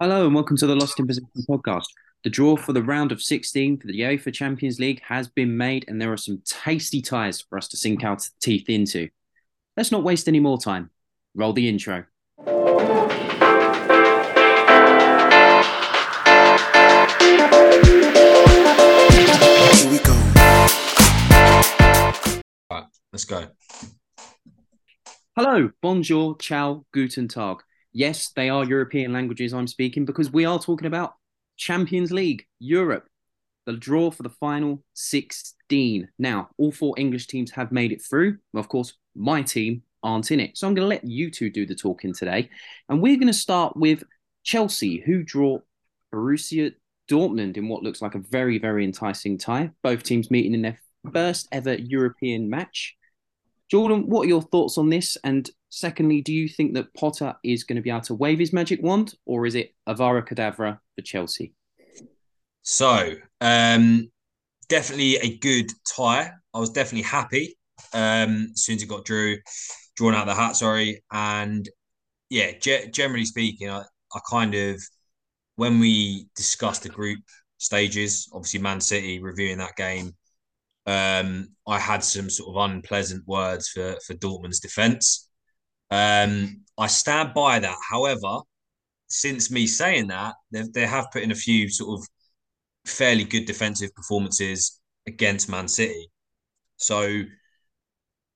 Hello and welcome to the Lost in Position podcast. The draw for the round of 16 for the UEFA Champions League has been made, and there are some tasty ties for us to sink our teeth into. Let's not waste any more time. Roll the intro. Here we go. Right, let's go. Hello, bonjour, ciao, guten tag. Yes, they are European languages I'm speaking because we are talking about Champions League, Europe, the draw for the final 16. Now, all four English teams have made it through. Of course, my team aren't in it. So I'm going to let you two do the talking today. And we're going to start with Chelsea, who draw Borussia Dortmund in what looks like a very, very enticing tie. Both teams meeting in their first ever European match. Jordan, what are your thoughts on this? And secondly, do you think that Potter is going to be able to wave his magic wand, or is it Avada Kedavra for Chelsea? So, um, definitely a good tie. I was definitely happy um, as soon as it got drew, drawn out the hat. Sorry, and yeah, ge- generally speaking, I, I kind of when we discussed the group stages, obviously Man City reviewing that game, um, I had some sort of unpleasant words for for Dortmund's defence. Um, I stand by that. However, since me saying that, they they have put in a few sort of fairly good defensive performances against Man City. So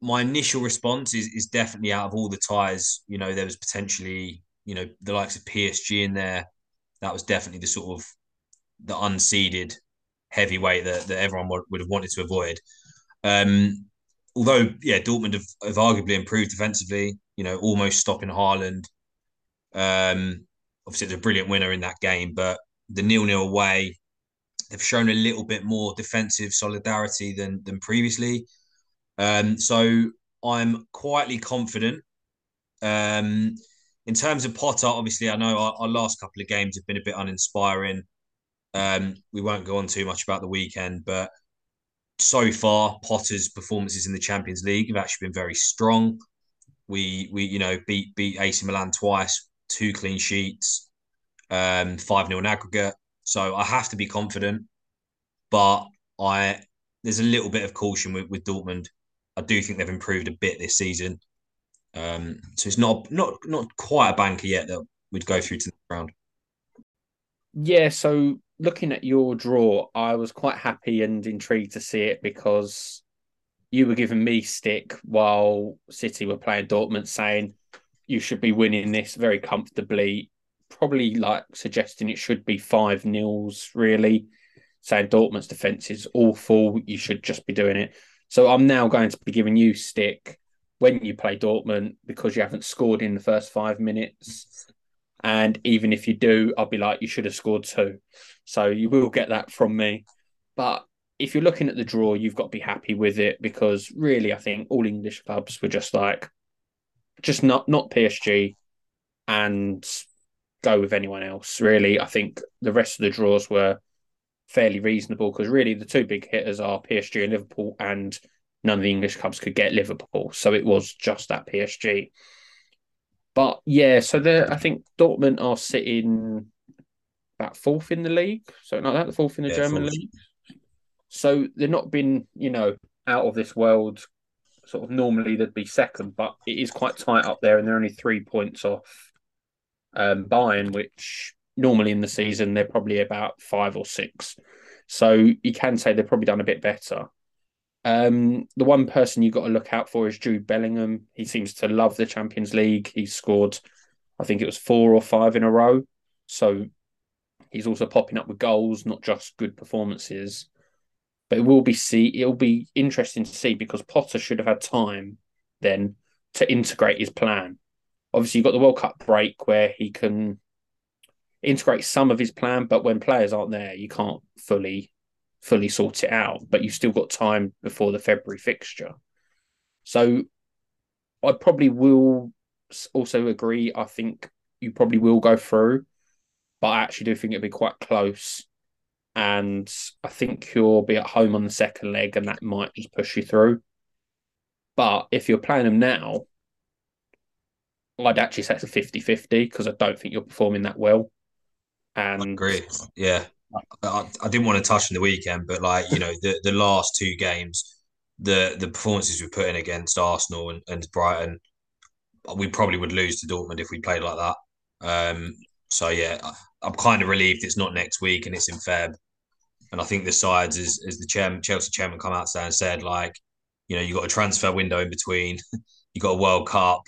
my initial response is is definitely out of all the ties, you know, there was potentially, you know, the likes of PSG in there. That was definitely the sort of the unseeded heavyweight that, that everyone would, would have wanted to avoid. Um, although, yeah, Dortmund have, have arguably improved defensively, you know, almost stopping Haaland. Um, obviously, it's a brilliant winner in that game, but the nil nil away, they've shown a little bit more defensive solidarity than than previously. Um, so I'm quietly confident. Um, in terms of Potter, obviously, I know our, our, last couple of games have been a bit uninspiring. Um, we won't go on too much about the weekend, but so far, Potter's performances in the Champions League have actually been very strong. We we you know beat beat AC Milan twice, two clean sheets, um, five 0 in aggregate. So I have to be confident, but I there's a little bit of caution with, with Dortmund. I do think they've improved a bit this season. Um, so it's not not not quite a banker yet that we'd go through to the round. Yeah, so looking at your draw, I was quite happy and intrigued to see it because you were giving me stick while City were playing Dortmund, saying you should be winning this very comfortably. Probably like suggesting it should be five nils, really. Saying Dortmund's defense is awful. You should just be doing it. So I'm now going to be giving you stick when you play Dortmund because you haven't scored in the first five minutes. And even if you do, I'll be like, you should have scored two. So you will get that from me. But if you're looking at the draw, you've got to be happy with it because really, I think all English clubs were just like, just not not PSG, and go with anyone else. Really, I think the rest of the draws were fairly reasonable because really the two big hitters are PSG and Liverpool, and none of the English clubs could get Liverpool, so it was just that PSG. But yeah, so I think Dortmund are sitting about fourth in the league, so like that, the fourth in the yeah, German fourth. league. So they're not been, you know, out of this world. Sort of normally they'd be second, but it is quite tight up there, and they're only three points off um, Bayern, which normally in the season they're probably about five or six. So you can say they've probably done a bit better. Um, the one person you've got to look out for is Jude Bellingham. He seems to love the Champions League. He scored, I think it was four or five in a row. So he's also popping up with goals, not just good performances. But it will be see it'll be interesting to see because Potter should have had time then to integrate his plan. Obviously, you've got the World Cup break where he can integrate some of his plan, but when players aren't there, you can't fully fully sort it out. But you've still got time before the February fixture. So I probably will also agree. I think you probably will go through, but I actually do think it'll be quite close. And I think you'll be at home on the second leg, and that might just push you through. But if you're playing them now, I'd actually say it's a 50 50 because I don't think you're performing that well And I agree. Yeah, I, I didn't want to touch on the weekend, but like you know, the the last two games, the the performances we put in against Arsenal and, and Brighton, we probably would lose to Dortmund if we played like that. Um, so yeah, I, I'm kind of relieved it's not next week and it's in Feb. And I think the sides, as, as the chairman, Chelsea chairman, come out and said, like, you know, you got a transfer window in between, you got a World Cup.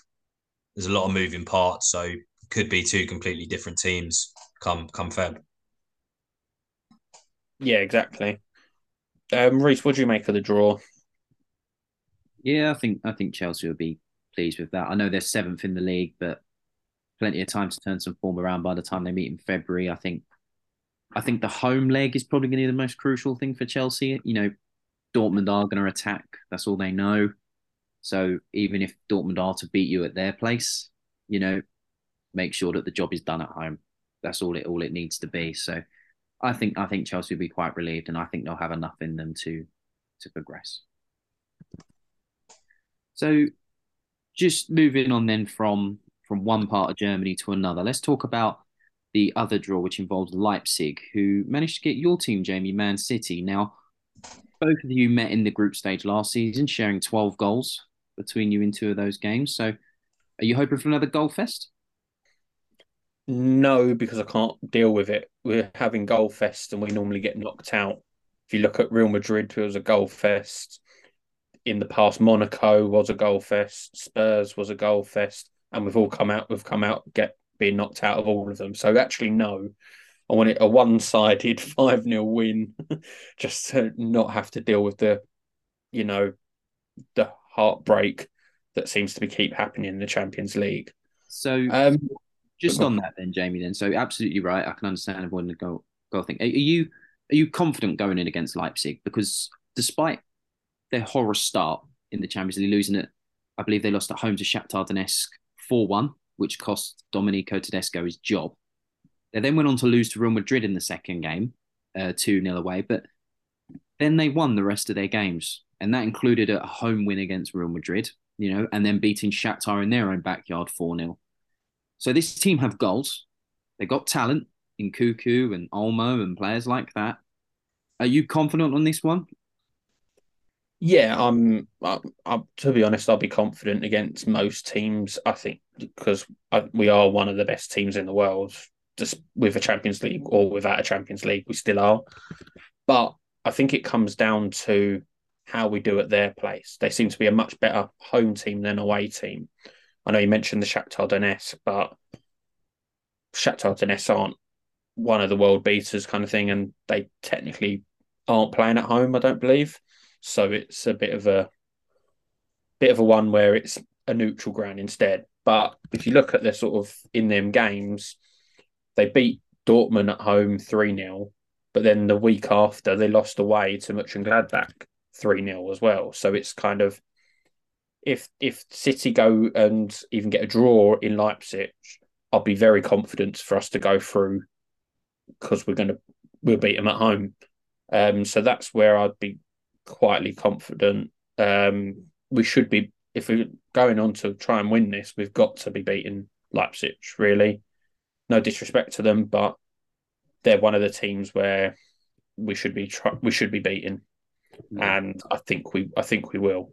There's a lot of moving parts, so could be two completely different teams come come Feb. Yeah, exactly. Um, Reese, what do you make of the draw? Yeah, I think I think Chelsea will be pleased with that. I know they're seventh in the league, but plenty of time to turn some form around by the time they meet in February. I think I think the home leg is probably going to be the most crucial thing for Chelsea. You know, Dortmund are going to attack. That's all they know. So even if Dortmund are to beat you at their place, you know, make sure that the job is done at home. That's all it all it needs to be. So I think I think Chelsea will be quite relieved, and I think they'll have enough in them to to progress. So just moving on then from from one part of Germany to another, let's talk about the other draw, which involves Leipzig, who managed to get your team, Jamie, Man City. Now, both of you met in the group stage last season, sharing 12 goals between you in two of those games. So, are you hoping for another goal fest? No, because I can't deal with it. We're having goal fest and we normally get knocked out. If you look at Real Madrid, it was a goal fest. In the past, Monaco was a goal fest. Spurs was a goal fest and we've all come out. We've come out get being knocked out of all of them. So actually, no. I want it a one-sided five 0 win, just to not have to deal with the, you know, the heartbreak that seems to be keep happening in the Champions League. So, um, just on that, then, Jamie. Then, so absolutely right. I can understand avoiding the goal goal thing. Are, you are you confident going in against Leipzig because despite their horror start in the Champions League, losing it, I believe they lost at home to Shakhtar Donetsk 4 1, which cost Domenico Tedesco his job. They then went on to lose to Real Madrid in the second game, uh, 2 uh, 0 away, but then they won the rest of their games. And that included a home win against Real Madrid, you know, and then beating Shakhtar in their own backyard 4 0. So this team have goals. They got talent in Nkunku and Olmo and players like that. Are you confident on this one? Yeah, I'm, I'm, I'm, To be honest, I'll be confident against most teams. I think because I, we are one of the best teams in the world, just with a Champions League or without a Champions League, we still are. But I think it comes down to how we do at their place. They seem to be a much better home team than away team. I know you mentioned the Shakhtar Donetsk, but Shakhtar Donetsk aren't one of the world beaters kind of thing, and they technically aren't playing at home. I don't believe. So it's a bit of a bit of a one where it's a neutral ground instead. But if you look at the sort of in them games, they beat Dortmund at home 3 0, but then the week after they lost away to Mönchengladbach 3 0 as well. So it's kind of if if City go and even get a draw in Leipzig, I'll be very confident for us to go through because we're going to we'll beat them at home. Um, so that's where I'd be quietly confident. Um, we should be if we're going on to try and win this, we've got to be beating Leipzig. Really, no disrespect to them, but they're one of the teams where we should be try- we should be beating, and I think we I think we will.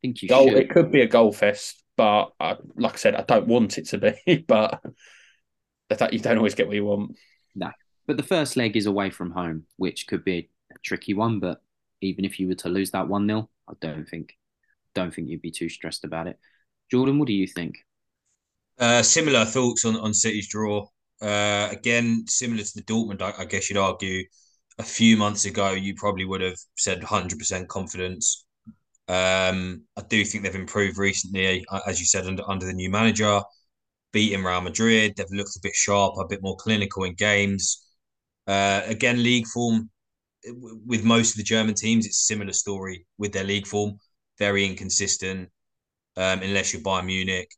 I think you goal, should. It could be a goal fest, but I, like I said, I don't want it to be. But that you don't always get what you want. No, but the first leg is away from home, which could be a tricky one. But even if you were to lose that one 0 I don't think don't think you'd be too stressed about it. Jordan, what do you think? Uh, similar thoughts on, on City's draw. Uh, again, similar to the Dortmund, I, I, guess you'd argue a few months ago, you probably would have said 100% confidence. Um, I do think they've improved recently, uh, as you said, under, under the new manager, beating Real Madrid. They've looked a bit sharper, a bit more clinical in games. Uh, again, league form with most of the German teams, it's a similar story with their league form. Very inconsistent, um, unless you're Bayern Munich.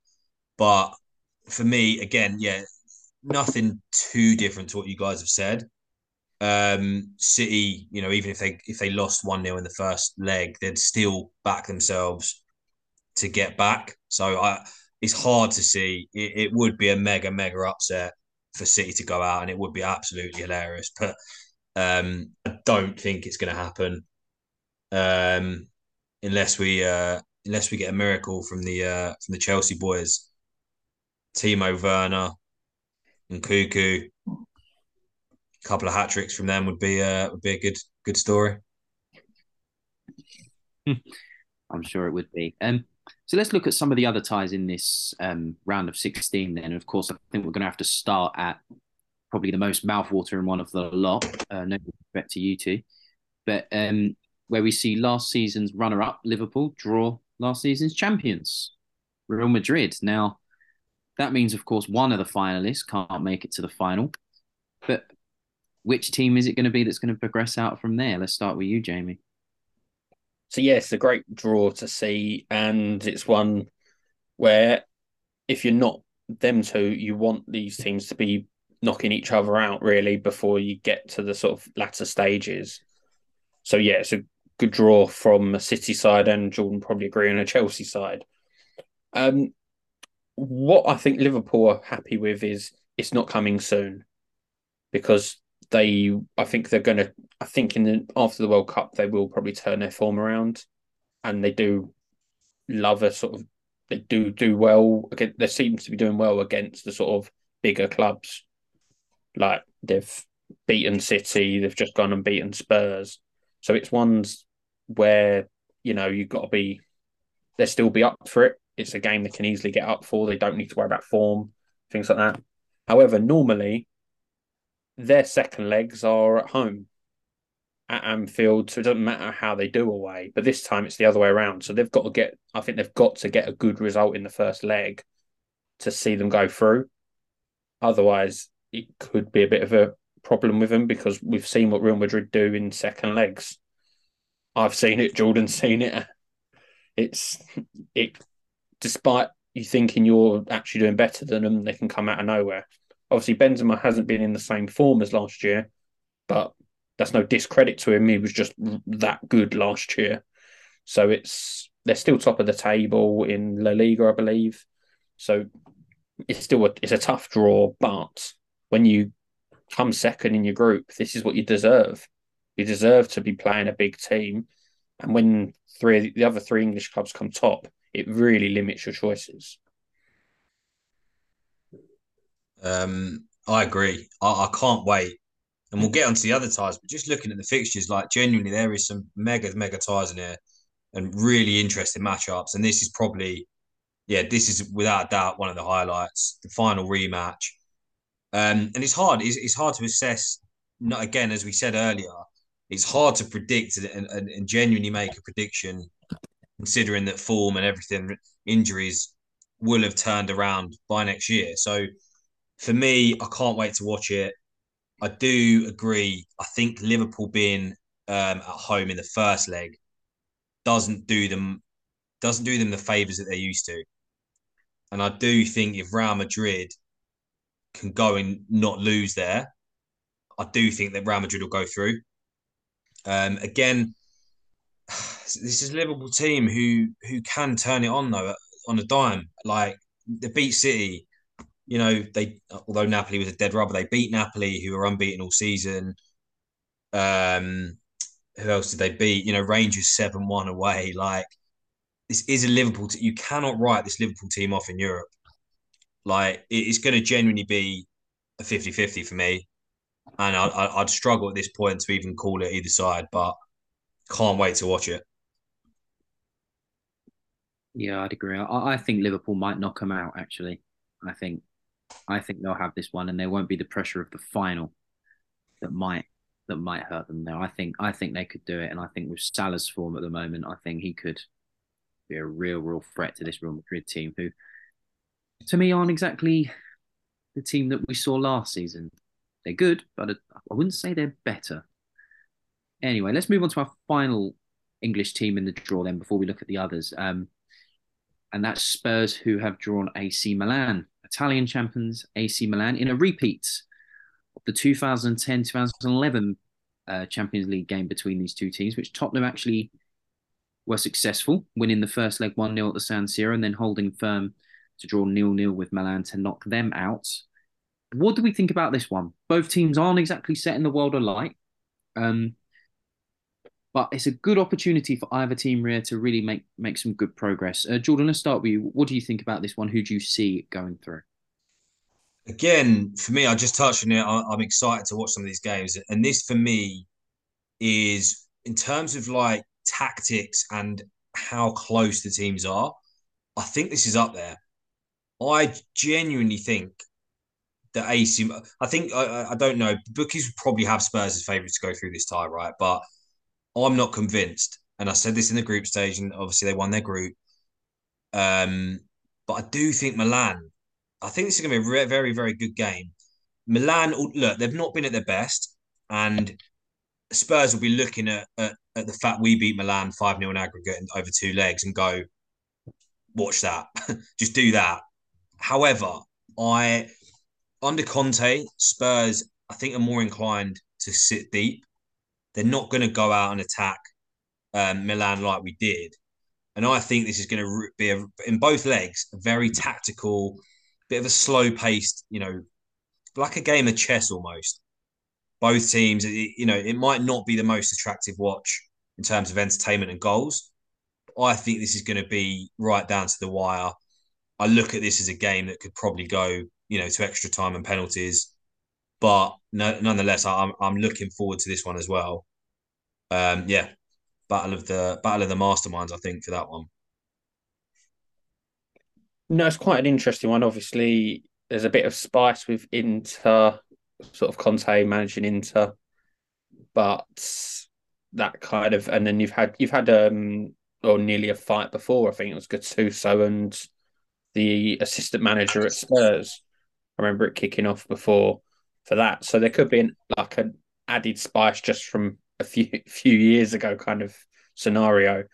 But for me, again, yeah, nothing too different to what you guys have said. Um, City, you know, even if they if they lost one 0 in the first leg, they'd still back themselves to get back. So I, it's hard to see. It, it would be a mega mega upset for City to go out, and it would be absolutely hilarious. But um, I don't think it's going to happen um, unless we uh, unless we get a miracle from the uh, from the Chelsea boys, Timo Werner and Cuckoo. A couple of hat tricks from them would be uh, would be a good good story. I'm sure it would be. Um, so let's look at some of the other ties in this um, round of 16 then. Of course, I think we're going to have to start at probably the most mouthwatering one of the lot. Uh, no respect to you two. But um, where we see last season's runner-up, Liverpool, draw last season's champions, Real Madrid. Now, that means, of course, one of the finalists can't make it to the final. But which team is it going to be that's going to progress out from there? Let's start with you, Jamie. So yeah, a great draw to see, and it's one where if you're not them two, you want these teams to be knocking each other out really before you get to the sort of latter stages. So yeah, it's a good draw from a City side, and Jordan probably agree on a Chelsea side. Um, what I think Liverpool are happy with is it's not coming soon because they I think they're going to I think in the after the World Cup they will probably turn their form around. And they do love a sort of they do do well again they seem to be doing well against the sort of bigger clubs. Like they've beaten City they've just gone and beaten Spurs. So it's ones where you know you've got to be they still be up for it. It's a game they can easily get up for. They don't need to worry about form things like that. However normally their second legs are at home at Anfield, so it doesn't matter how they do away. But this time it's the other way around. So they've got to get, I think they've got to get a good result in the first leg to see them go through. Otherwise, it could be a bit of a problem with them because we've seen what Real Madrid do in second legs. I've seen it, Jordan's seen it. It's it, despite you thinking you're actually doing better than them, they can come out of nowhere. Obviously, Benzema hasn't been in the same form as last year, but that's no discredit to him. He was just that good last year. So it's they're still top of the table in La Liga, I believe. So it's still a, it's a tough draw, but when you come second in your group, this is what you deserve. You deserve to be playing a big team, and when three the other three English clubs come top, it really limits your choices. Um, I agree. I, I can't wait. And we'll get onto the other ties, but just looking at the fixtures, like genuinely, there is some mega, mega ties in here and really interesting matchups. And this is probably, yeah, this is without doubt one of the highlights, the final rematch. Um, and it's hard. It's, it's hard to assess. Not again, as we said earlier, it's hard to predict and, and, and genuinely make a prediction, considering that form and everything, injuries will have turned around by next year. So for me, I can't wait to watch it. I do agree. I think Liverpool being um, at home in the first leg doesn't do them doesn't do them the favors that they're used to. And I do think if Real Madrid can go and not lose there, I do think that Real Madrid will go through. Um, again, this is a Liverpool team who who can turn it on though on a dime. Like they beat City, you know, they although Napoli was a dead rubber, they beat Napoli, who were unbeaten all season. Um, who else did they beat? You know, Rangers seven one away. Like this is a Liverpool. T- you cannot write this Liverpool team off in Europe. Like it's going to genuinely be a 50-50 for me, and I, I'd struggle at this point to even call it either side. But can't wait to watch it. Yeah, I'd agree. I, I think Liverpool might knock them out. Actually, I think I think they'll have this one, and there won't be the pressure of the final that might that might hurt them there. I think I think they could do it, and I think with Salah's form at the moment, I think he could be a real, real threat to this Real Madrid team, who, to me, aren't exactly the team that we saw last season. They're good, but I wouldn't say they're better. Anyway, let's move on to our final English team in the draw then before we look at the others. Um, and that's Spurs, who have drawn AC Milan. Italian champions AC Milan in a repeat of the 2010 2011 uh, Champions League game between these two teams, which Tottenham actually were successful, winning the first leg 1 0 at the San Siro and then holding firm to draw nil nil with Milan to knock them out. what do we think about this one? Both teams aren't exactly setting the world alight. Um, but it's a good opportunity for either team Ria to really make make some good progress. Uh, Jordan, let's start with you. What do you think about this one? Who do you see going through? Again, for me, I just touched on it. I'm excited to watch some of these games, and this for me is in terms of like tactics and how close the teams are. I think this is up there. I genuinely think that AC. I think I, I don't know. Bookies would probably have Spurs as favourites to go through this tie, right? But I'm not convinced. And I said this in the group stage, and obviously they won their group. Um, but I do think Milan. I think this is going to be a very, very good game. Milan, look, they've not been at their best, and Spurs will be looking at, at, at the fact we beat Milan 5 0 in aggregate over two legs and go, watch that. Just do that. However, I under Conte, Spurs, I think, are more inclined to sit deep. They're not going to go out and attack um, Milan like we did. And I think this is going to be a, in both legs a very tactical, bit of a slow paced, you know, like a game of chess almost. Both teams, you know, it might not be the most attractive watch in terms of entertainment and goals. I think this is going to be right down to the wire. I look at this as a game that could probably go, you know, to extra time and penalties. But no, nonetheless, I'm I'm looking forward to this one as well. Um, yeah, battle of the battle of the masterminds. I think for that one. No, it's quite an interesting one. Obviously, there's a bit of spice with Inter, sort of Conte managing Inter, but that kind of, and then you've had you've had um or nearly a fight before. I think it was Gattuso and the assistant manager at Spurs. I remember it kicking off before for that. So there could be an, like an added spice just from a few few years ago kind of scenario.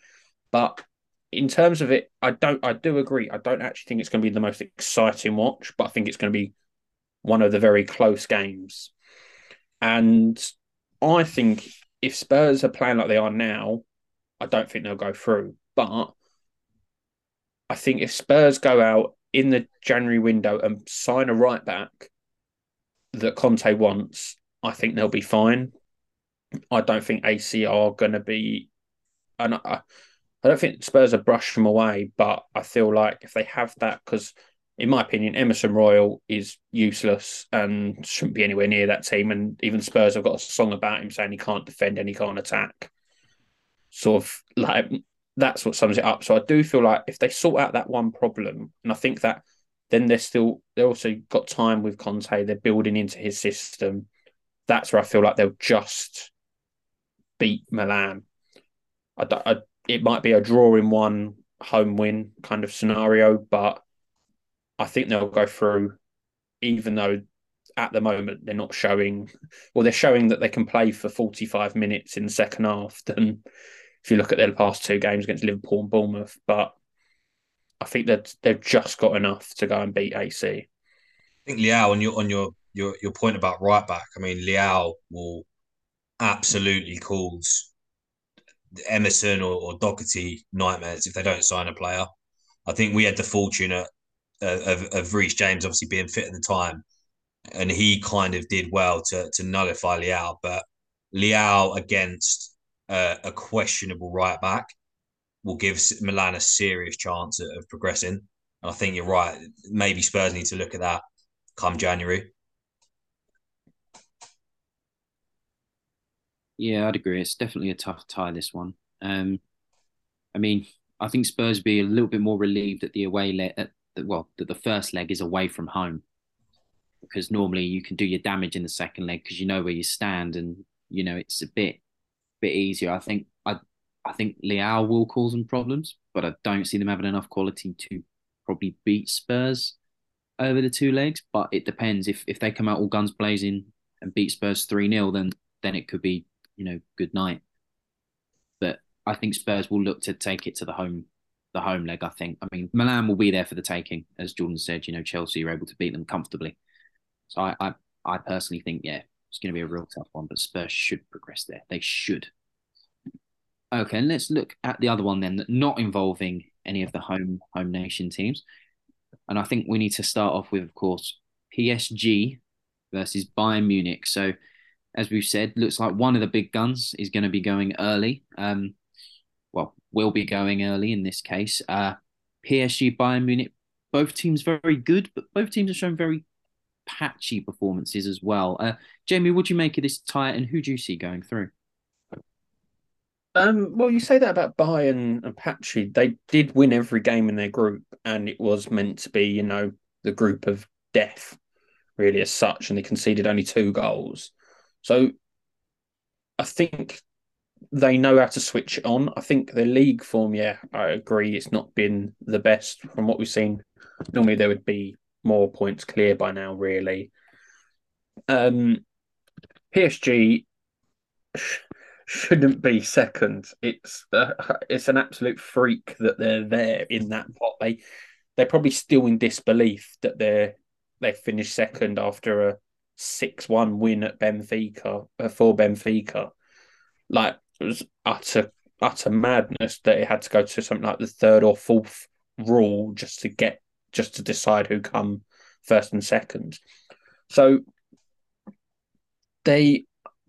But in terms of it, I don't I do agree. I don't actually think it's going to be the most exciting watch, but I think it's going to be one of the very close games. And I think if Spurs are playing like they are now, I don't think they'll go through. But I think if Spurs go out in the January window and sign a right back that Conte wants, I think they'll be fine. I don't think AC are going to be, and I, I don't think Spurs are brushed them away. But I feel like if they have that, because in my opinion, Emerson Royal is useless and shouldn't be anywhere near that team. And even Spurs have got a song about him saying he can't defend and he can't attack. Sort of like that's what sums it up. So I do feel like if they sort out that one problem, and I think that then they're still they also got time with Conte. They're building into his system. That's where I feel like they'll just beat Milan. I, I, it might be a draw in one home win kind of scenario, but I think they'll go through, even though at the moment they're not showing, well, they're showing that they can play for 45 minutes in the second half. Then, if you look at their past two games against Liverpool and Bournemouth, but I think that they've just got enough to go and beat AC. I think Leao on your on your your your point about right back. I mean, Leao will absolutely cause Emerson or, or Doherty nightmares if they don't sign a player. I think we had the fortune of, of, of Reece James obviously being fit at the time, and he kind of did well to to nullify Leao. But Leao against uh, a questionable right back will give Milan a serious chance of, progressing. And I think you're right. Maybe Spurs need to look at that come January. Yeah, I'd agree. It's definitely a tough tie, this one. Um, I mean, I think Spurs be a little bit more relieved at the away leg, the, well, that the first leg is away from home, because normally you can do your damage in the second leg because you know where you stand, and you know it's a bit, bit easier. I think I, think Leao will cause them problems, but I don't see them having enough quality to probably beat Spurs over the two legs. But it depends if if they come out all guns blazing and beat Spurs three 0 then then it could be you know, good night. But I think Spurs will look to take it to the home the home leg. I think. I mean, Milan will be there for the taking, as Jordan said. You know, Chelsea are able to beat them comfortably. So I, I, I personally think, yeah, it's going to be a real tough one. But Spurs should progress there. They should. Okay, and let's look at the other one then, not involving any of the home home nation teams. And I think we need to start off with, of course, PSG versus Bayern Munich. So, as we've said, looks like one of the big guns is going to be going early. Um, well, will be going early in this case. Uh, PSG, Bayern Munich, both teams very good, but both teams have shown very patchy performances as well. Uh, Jamie, do you make of this tie, and who do you see going through? Um, well, you say that about Bayern and Patchy. They did win every game in their group, and it was meant to be, you know, the group of death, really, as such. And they conceded only two goals. So I think they know how to switch it on. I think the league form, yeah, I agree, it's not been the best from what we've seen. Normally, there would be more points clear by now, really. Um, PSG shouldn't be second. It's uh, it's an absolute freak that they're there in that pot. They they're probably still in disbelief that they're they finished second after a six one win at Benfica uh, for Benfica. Like it was utter utter madness that it had to go to something like the third or fourth rule just to get just to decide who come first and second. So they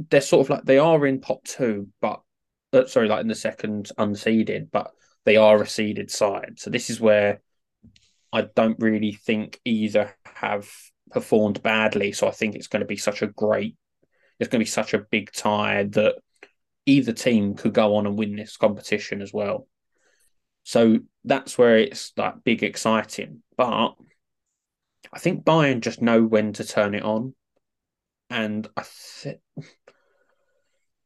they're sort of like they are in pot two, but uh, sorry, like in the second unseeded, but they are a seeded side. So this is where I don't really think either have performed badly. So I think it's going to be such a great, it's going to be such a big tie that either team could go on and win this competition as well. So that's where it's like big exciting. But I think Bayern just know when to turn it on. And I think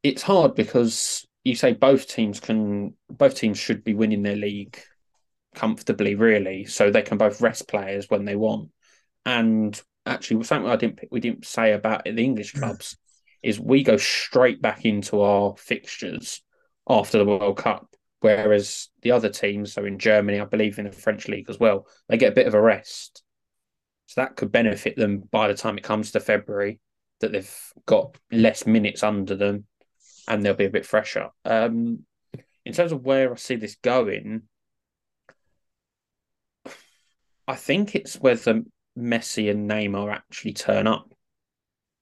it's hard because you say both teams can both teams should be winning their league comfortably, really, so they can both rest players when they want. And actually, something I didn't we didn't say about the English hmm. clubs is we go straight back into our fixtures after the World Cup, whereas the other teams, so in Germany, I believe in the French league as well, they get a bit of a rest. So that could benefit them by the time it comes to February, that they've got less minutes under them and they'll be a bit fresher. Um, in terms of where I see this going, I think it's whether Messi and Neymar actually turn up.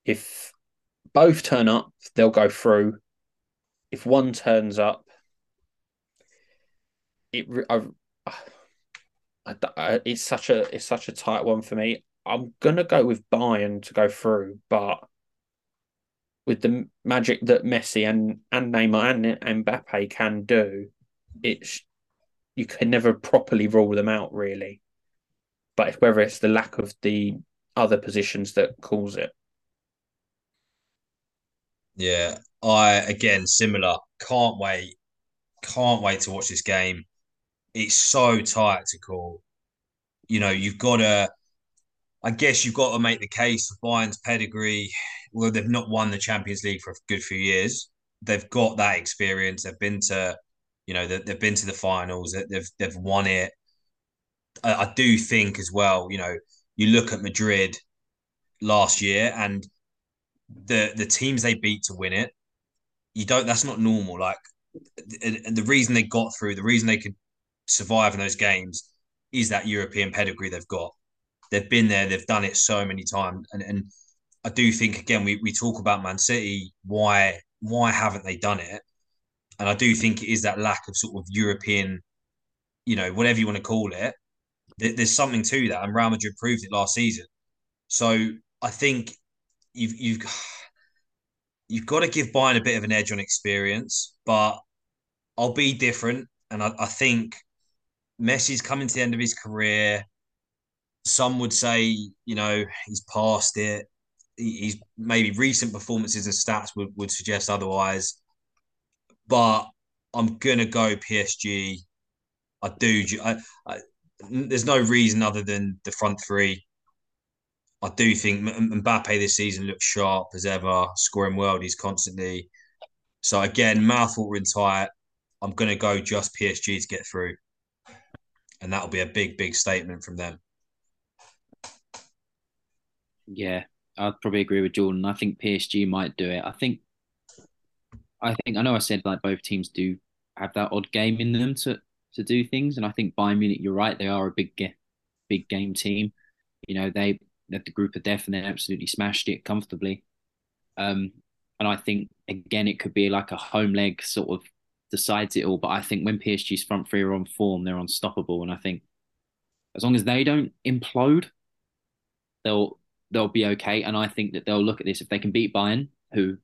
If both turn up, they'll go through. If one turns up, it I, I, it's such a it's such a tight one for me. I'm gonna go with Bayern to go through, but with the magic that Messi and and Neymar and Mbappe can do, it's you can never properly rule them out really. But it's whether it's the lack of the other positions that cause it. Yeah, I again similar. Can't wait. Can't wait to watch this game. It's so call. You know, you've got to I guess you've got to make the case for Bayern's pedigree. Well, they've not won the Champions League for a good few years. They've got that experience. They've been to, you know, they've been to the finals. They've they've won it. I, do think as well. You know, you look at Madrid last year and the the teams they beat to win it. You don't. That's not normal. Like, the reason they got through, the reason they could survive in those games, is that European pedigree they've got they've been there, they've done it so many times, and and I do think again we we talk about Man City, why why haven't they done it? And I do think it is that lack of sort of European, you know, whatever you want to call it. There's something to that, and Real Madrid proved it last season. So I think you've you've you've got to give Bayern a bit of an edge on experience, but I'll be different, and I, I think Messi's coming to the end of his career. Some would say, you know, he's past it. He's maybe recent performances and stats would, would suggest otherwise. But I'm gonna go PSG. I do. I, I, there's no reason other than the front three. I do think Mbappe this season looks sharp as ever, scoring worldies constantly. So again, mouthwatering tight. I'm to go just PSG to get through, and that'll be a big, big statement from them. Yeah, I'd probably agree with Jordan. I think PSG might do it. I think, I think I know I said like both teams do have that odd game in them to to do things, and I think Bayern Munich, you're right, they are a big big game team. You know, they at the group of death and they absolutely smashed it comfortably. Um, and I think again it could be like a home leg sort of decides it all. But I think when PSG's front three are on form, they're unstoppable. And I think as long as they don't implode, they'll they'll be okay. And I think that they'll look at this if they can beat Bayern, who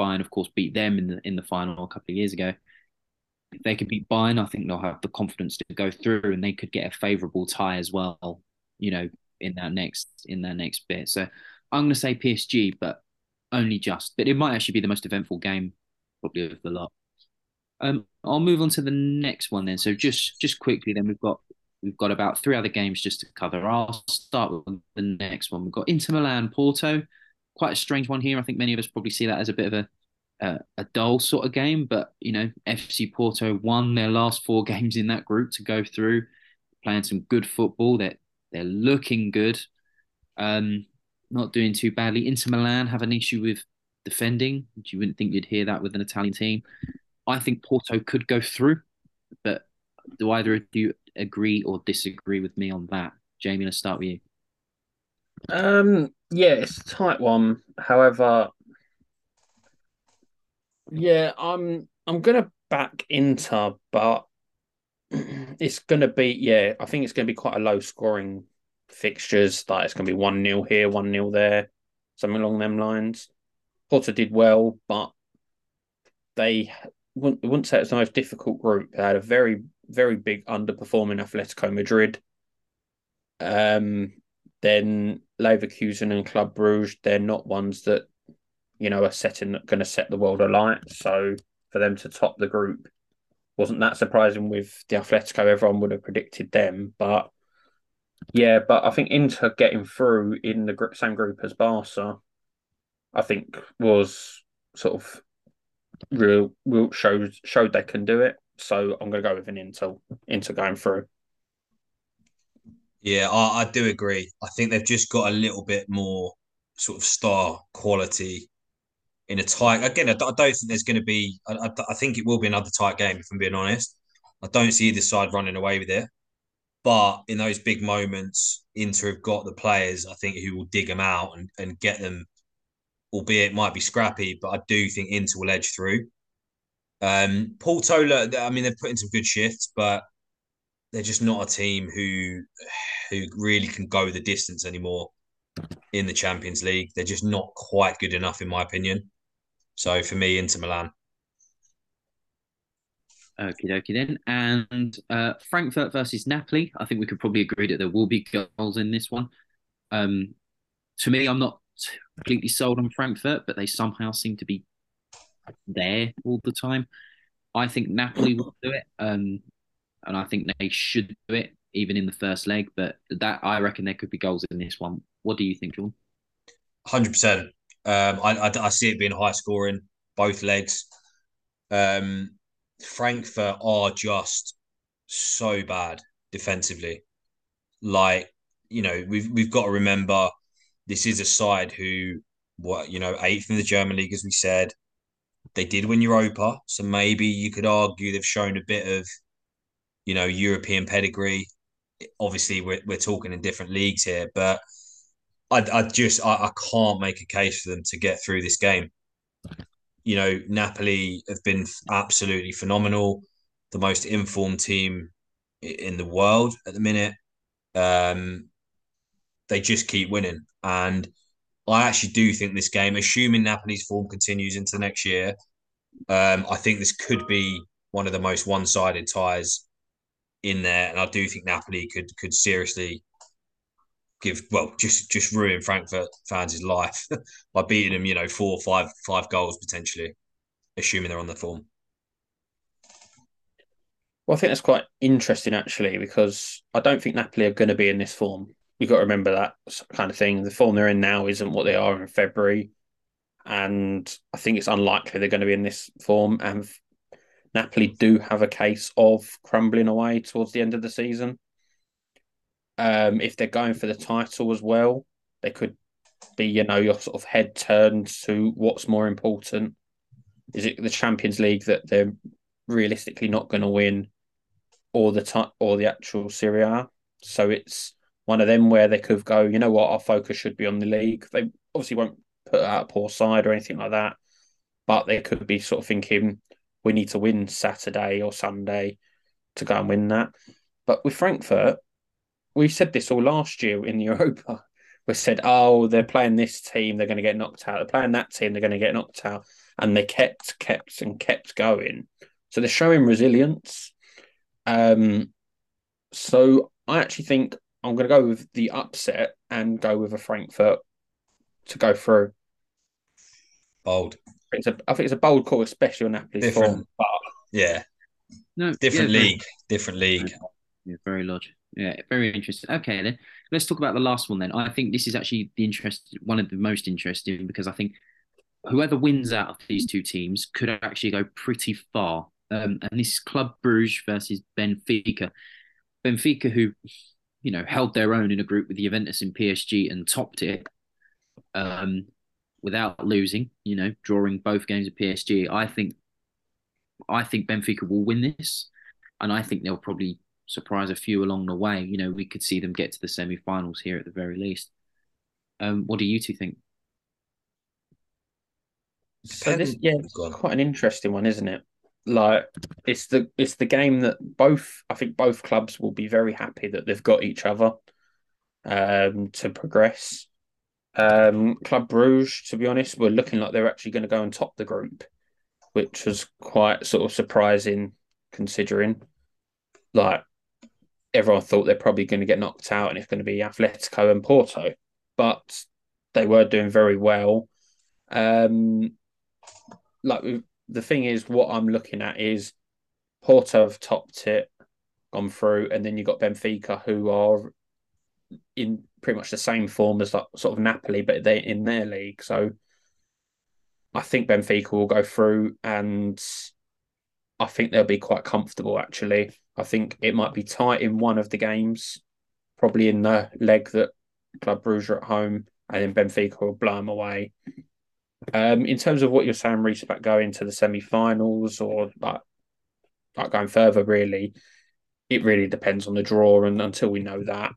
Bayern of course beat them in the in the final a couple of years ago. If they can beat Bayern, I think they'll have the confidence to go through, and they could get a favourable tie as well. You know, in that next in that next bit. So I'm going to say PSG, but only just. But it might actually be the most eventful game probably of the lot. Um, I'll move on to the next one then. So just just quickly, then we've got we've got about three other games just to cover. I'll start with the next one. We've got Inter Milan Porto. Quite a strange one here. I think many of us probably see that as a bit of a a, a dull sort of game, but you know, FC Porto won their last four games in that group to go through, playing some good football. They're they're looking good. Um, not doing too badly. Inter Milan have an issue with defending. You wouldn't think you'd hear that with an Italian team. I think Porto could go through, but do either of you agree or disagree with me on that? Jamie, let's start with you. Um, yeah, it's a tight one. However, yeah, I'm I'm gonna back Inter, but it's gonna be yeah, I think it's gonna be quite a low scoring fixtures. Like it's gonna be one 0 here, one 0 there, something along them lines. Porto did well, but they wouldn't, wouldn't say it's the most difficult group. They had a very, very big underperforming Atletico Madrid. Um, then Leverkusen and Club Bruges, they're not ones that, you know, are setting going to set the world alight. So for them to top the group wasn't that surprising with the Atletico. Everyone would have predicted them, but yeah, but I think Inter getting through in the same group as Barca, I think was sort of real, real showed showed they can do it. So I'm going to go with an Inter Inter going through. Yeah, I, I do agree. I think they've just got a little bit more sort of star quality in a tight. Again, I, I don't think there's going to be. I, I, think it will be another tight game. If I'm being honest, I don't see either side running away with it. But in those big moments, Inter have got the players. I think who will dig them out and, and get them albeit it might be scrappy, but I do think Inter will edge through. Um, Porto, I mean, they've put in some good shifts, but they're just not a team who who really can go the distance anymore in the Champions League. They're just not quite good enough, in my opinion. So for me, Inter Milan. Okay, dokie then. And uh, Frankfurt versus Napoli. I think we could probably agree that there will be goals in this one. Um, to me, I'm not completely sold on Frankfurt, but they somehow seem to be there all the time. I think Napoli will do it, um, and I think they should do it even in the first leg. But that I reckon there could be goals in this one. What do you think, John? Hundred um, percent. I, I see it being high scoring both legs. Um, Frankfurt are just so bad defensively. Like you know, we've we've got to remember this is a side who, what you know, eighth in the German league, as we said. They did win Europa, so maybe you could argue they've shown a bit of, you know, European pedigree. Obviously, we're we're talking in different leagues here, but I I just I, I can't make a case for them to get through this game. You know, Napoli have been absolutely phenomenal, the most informed team in the world at the minute. Um, they just keep winning. And I actually do think this game, assuming Napoli's form continues into next year, um, I think this could be one of the most one-sided ties in there, and I do think Napoli could could seriously give well just just ruin Frankfurt fans' life by beating them, you know, four, five, five goals potentially, assuming they're on the form. Well, I think that's quite interesting actually, because I don't think Napoli are going to be in this form you've got to remember that kind of thing. The form they're in now isn't what they are in February, and I think it's unlikely they're going to be in this form. And Napoli do have a case of crumbling away towards the end of the season. Um, if they're going for the title as well, they could be, you know, your sort of head turned to what's more important. Is it the Champions League that they're realistically not going to win, or the t- or the actual Serie A? So it's one of them where they could go, you know what, our focus should be on the league. They obviously won't put out a poor side or anything like that, but they could be sort of thinking we need to win Saturday or Sunday to go and win that. But with Frankfurt, we said this all last year in Europa. We said, oh, they're playing this team, they're going to get knocked out. They're playing that team, they're going to get knocked out. And they kept, kept, and kept going. So they're showing resilience. Um, so I actually think I'm going to go with the upset and go with a Frankfurt to go through. Bold. It's a, I think it's a bold call, especially on Napoli's Different. form. But Yeah. No, Different yeah, very- league. Different league. Yeah, very large. Yeah, very interesting. Okay, then let's talk about the last one. Then I think this is actually the interest, one of the most interesting, because I think whoever wins out of these two teams could actually go pretty far. Um, and this is Club Bruges versus Benfica. Benfica, who you know held their own in a group with Juventus and PSG and topped it um, without losing. You know, drawing both games of PSG. I think, I think Benfica will win this, and I think they'll probably surprise a few along the way. You know, we could see them get to the semi-finals here at the very least. Um, what do you two think? So this, yeah, it's quite an interesting one, isn't it? Like it's the it's the game that both I think both clubs will be very happy that they've got each other um to progress. Um Club Bruges, to be honest, were looking like they're actually going to go and top the group, which was quite sort of surprising considering like everyone thought they're probably going to get knocked out and it's going to be Atletico and Porto, but they were doing very well. Um, like the thing is, what I'm looking at is Porto have topped it, gone through, and then you've got Benfica who are in pretty much the same form as like sort of Napoli, but they're in their league. So I think Benfica will go through, and I think they'll be quite comfortable. Actually, I think it might be tight in one of the games, probably in the leg that Club Brugge are at home, and then Benfica will blow them away. Um, in terms of what you're saying, Reese, about going to the semi-finals or like, like going further, really, it really depends on the draw. And until we know that,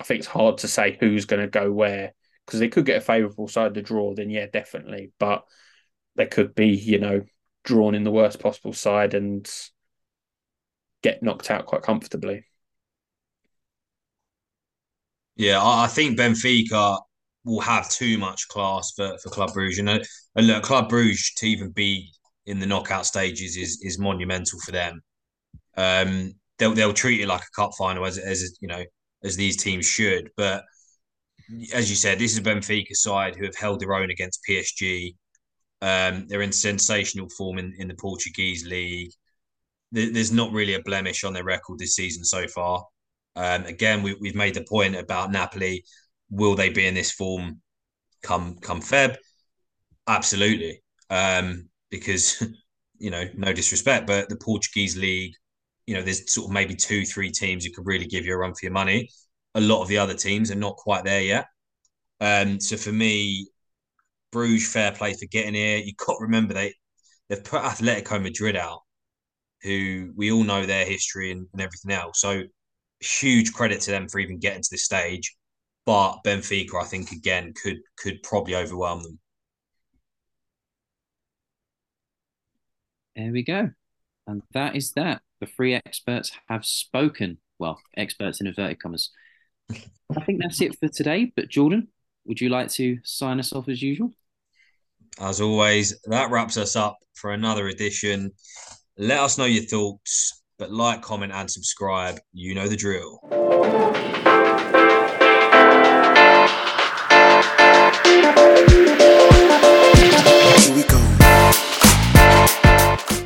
I think it's hard to say who's going to go where because they could get a favourable side of the draw. Then yeah, definitely, but they could be, you know, drawn in the worst possible side and get knocked out quite comfortably. Yeah, I, I think Benfica will have too much class for, for Club Bruges. You know, and look, Club Bruges to even be in the knockout stages is is monumental for them. Um, they'll they'll treat it like a cup final as as you know as these teams should. But as you said, this is Benfica side who have held their own against PSG. Um, they're in sensational form in, in the Portuguese league. There- There's not really a blemish on their record this season so far. Um, again, we, we've made the point about Napoli. Will they be in this form come come Feb? Absolutely, um, because you know, no disrespect, but the Portuguese league, you know, there's sort of maybe two, three teams who could really give you a run for your money. A lot of the other teams are not quite there yet. Um, so for me, Bruges, fair play for getting here. You to remember they they've put Atletico Madrid out, who we all know their history and, and everything else. So huge credit to them for even getting to this stage. But Benfica, I think, again, could could probably overwhelm them. There we go. And that is that. The three experts have spoken. Well, experts in inverted commas. I think that's it for today. But Jordan, would you like to sign us off as usual? As always, that wraps us up for another edition. Let us know your thoughts, but like, comment, and subscribe. You know the drill. we go.